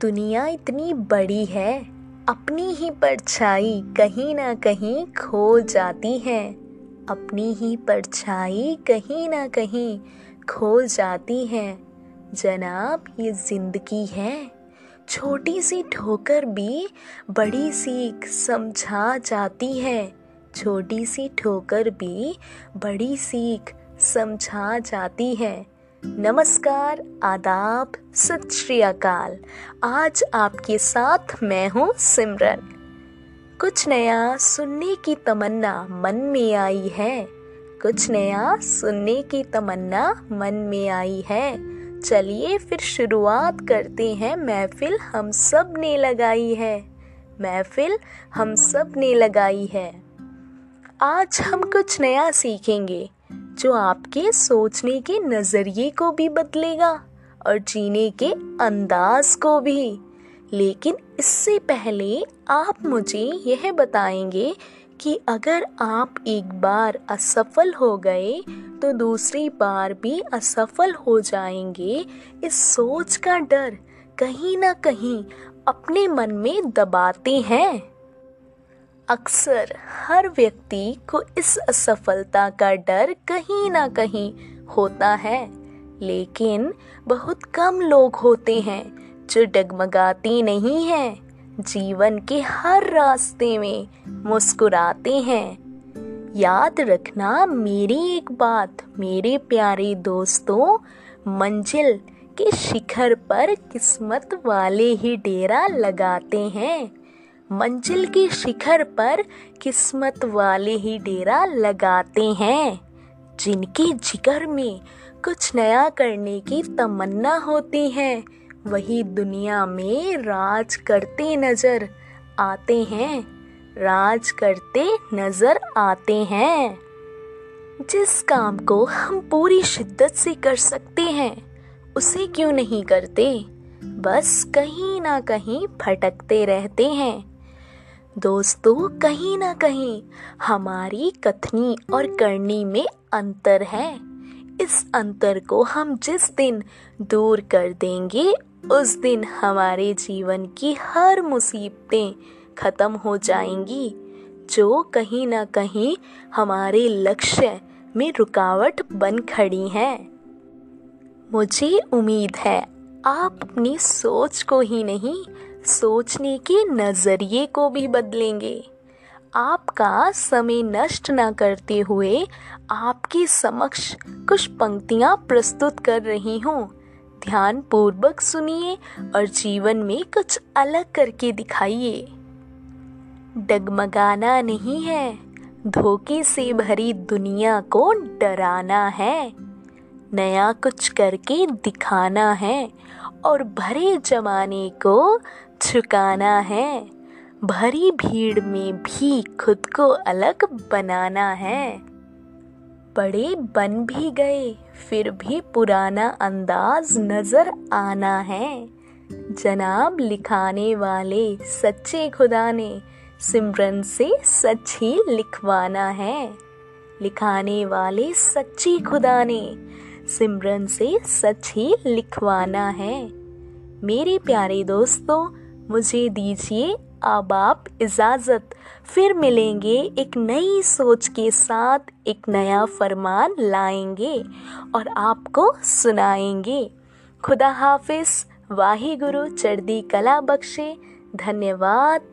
दुनिया इतनी बड़ी है, अपनी ही परछाई कहीं ना कहीं खो जाती है। अपनी ही परछाई कहीं ना कहीं खो जाती है। जनाब, ये ज़िंदगी है। छोटी सी ठोकर भी बड़ी सीख समझा जाती है। छोटी सी ठोकर भी बड़ी सीख समझा जाती है। नमस्कार, आदाब सत श्री अकाल आज आपके साथ मैं हूँ सिमरन। कुछ नया सुनने की तमन्ना मन में आई है। कुछ नया सुनने की तमन्ना मन में आई है। चलिए फिर शुरुआत करते हैं। महफिल हम सबने लगाई है। महफिल हम सबने लगाई है। आज हम कुछ नया सीखेंगे। जो आपके सोचने के नज़रिए को भी बदलेगा और जीने के अंदाज को भी। लेकिन इससे पहले आप मुझे यह बताएँगे कि अगर आप एक बार असफल हो गए तो दूसरी बार भी असफल हो जाएँगे। इस सोच का डर कहीं ना कहीं अपने मन में दबाते हैं। अक्सर हर व्यक्ति को इस असफलता का डर कहीं ना कहीं होता है। लेकिन बहुत कम लोग होते हैं जो डगमगाते नहीं हैं। जीवन के हर रास्ते में मुस्कुराते हैं। याद रखना मेरी एक बात, मेरे प्यारे दोस्तों, मंजिल के शिखर पर किस्मत वाले ही डेरा लगाते हैं। मंजिल के शिखर पर किस्मत वाले ही डेरा लगाते हैं, जिनके जिगर में कुछ नया करने की तमन्ना होती है। वही दुनिया में राज करते नज़र आते हैं, राज करते नज़र आते हैं। जिस काम को हम पूरी शिद्दत से कर सकते हैं, उसे क्यों नहीं करते? बस कहीं ना कहीं भटकते रहते हैं। दोस्तों, कहीं ना कहीं हमारी कथनी और करनी में अंतर है। इस अंतर को हम जिस दिन दूर कर देंगे, उस दिन हमारे जीवन की हर मुसीबतें खत्म हो जाएँगी, जो कहीं ना कहीं हमारे लक्ष्य में रुकावट बन खड़ी हैं। मुझे उम्मीद है, आप अपनी सोच को ही नहीं सोचने के नज़रिए को भी बदलेंगे। आपका समय नष्ट न करते हुए आपके समक्ष कुछ पंक्तियाँ प्रस्तुत कर रही हूँ। ध्यान पूर्वक सुनिए और जीवन में कुछ अलग करके दिखाइए। डगमगाना नहीं है। धोखे से भरी दुनिया को डराना है। नया कुछ करके दिखाना है और भरे जमाने को झुकाना है। भरी भीड़ में भी खुद को अलग बनाना है। बड़े बन भी गए, फिर भी पुराना अंदाज नज़र आना है। जनाब लिखाने वाले सच्चे खुदा ने सिमरन से सच ही लिखवाना है। लिखाने वाले सच्ची खुदा ने सिमरन से सच ही लिखवाना है। मेरे प्यारे दोस्तों मुझे दीजिए अब आप इजाज़त। फिर मिलेंगे एक नई सोच के साथ, एक नया फरमान लाएँगे और आपको सुनाएँगे। खुदा हाफिज वाहे गुरु चढ़दी कला बख्शे, धन्यवाद,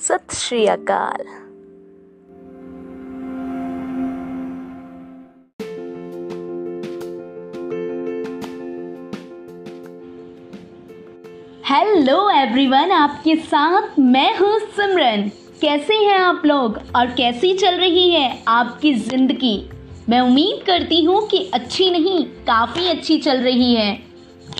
सत श्री अकाल। हेलो एवरीवन आपके साथ मैं हूँ सिमरन। कैसे हैं आप लोग और कैसी चल रही है आपकी ज़िंदगी? मैं उम्मीद करती हूँ कि अच्छी नहीं, काफ़ी अच्छी चल रही है।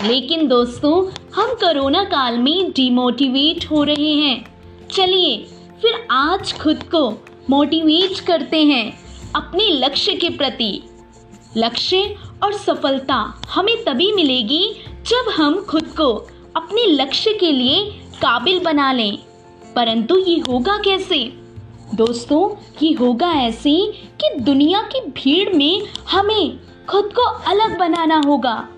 लेकिन दोस्तों, हम कोरोना काल में डिमोटिवेट हो रहे हैं। चलिए, फिर आज खुद को मोटिवेट करते हैं अपने लक्ष्य के प्रति। लक्ष्य और सफलता हमें तभी मिलेगी जब हम खुद को अपने लक्ष्य के लिए काबिल बना लें। परंतु ये होगा कैसे? दोस्तों, ये होगा ऐसे कि दुनिया की भीड़ में हमें खुद को अलग बनाना होगा।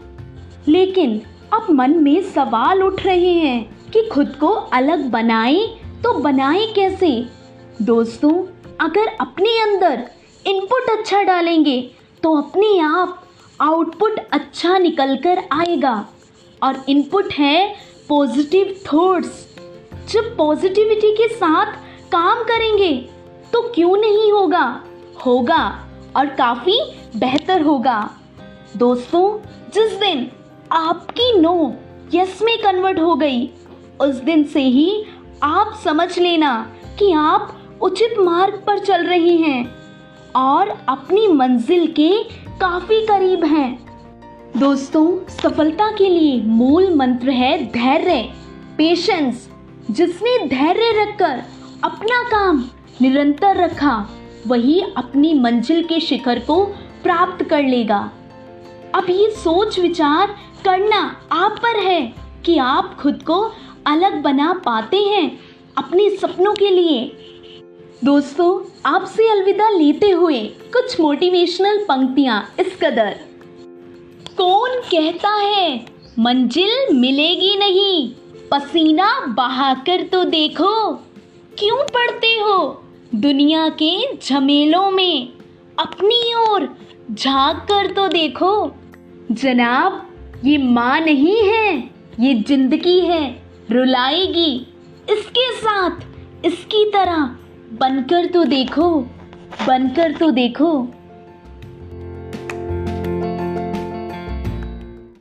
लेकिन अब मन में सवाल उठ रहे हैं कि खुद को अलग बनाए तो बनाए कैसे? दोस्तों, अगर अपने अंदर इनपुट अच्छा डालेंगे तो अपने आप आउटपुट अच्छा निकल कर आएगा। और इनपुट है पॉजिटिव थॉट्स जब पॉजिटिविटी के साथ काम करेंगे तो क्यों नहीं होगा? होगा और काफ़ी बेहतर होगा। दोस्तों, जिस दिन आपकी नो यस में कन्वर्ट हो गई, उस दिन से ही आप समझ लेना कि आप उचित मार्ग पर चल रहे हैं और अपनी मंजिल के काफ़ी करीब हैं। दोस्तों, सफलता के लिए मूल मंत्र है धैर्य पेशेंस जिसने धैर्य रखकर अपना काम निरंतर रखा, वही अपनी मंजिल के शिखर को प्राप्त कर लेगा। अब ये सोच विचार करना आप पर है कि आप खुद को अलग बना पाते हैं अपने सपनों के लिए। दोस्तों, आपसे अलविदा लेते हुए कुछ मोटिवेशनल पंक्तियाँ इस कदर। कौन कहता है? मंजिल मिलेगी नहीं। पसीना बहाकर तो देखो। क्यों पढ़ते हो? दुनिया के झमेलों में। अपनी ओर झाँक कर तो देखो। जनाब, ये माँ नहीं है, ये ज़िंदगी है, रुलाएगी। इसके साथ इसकी तरह बनकर तो देखो, बनकर तो देखो।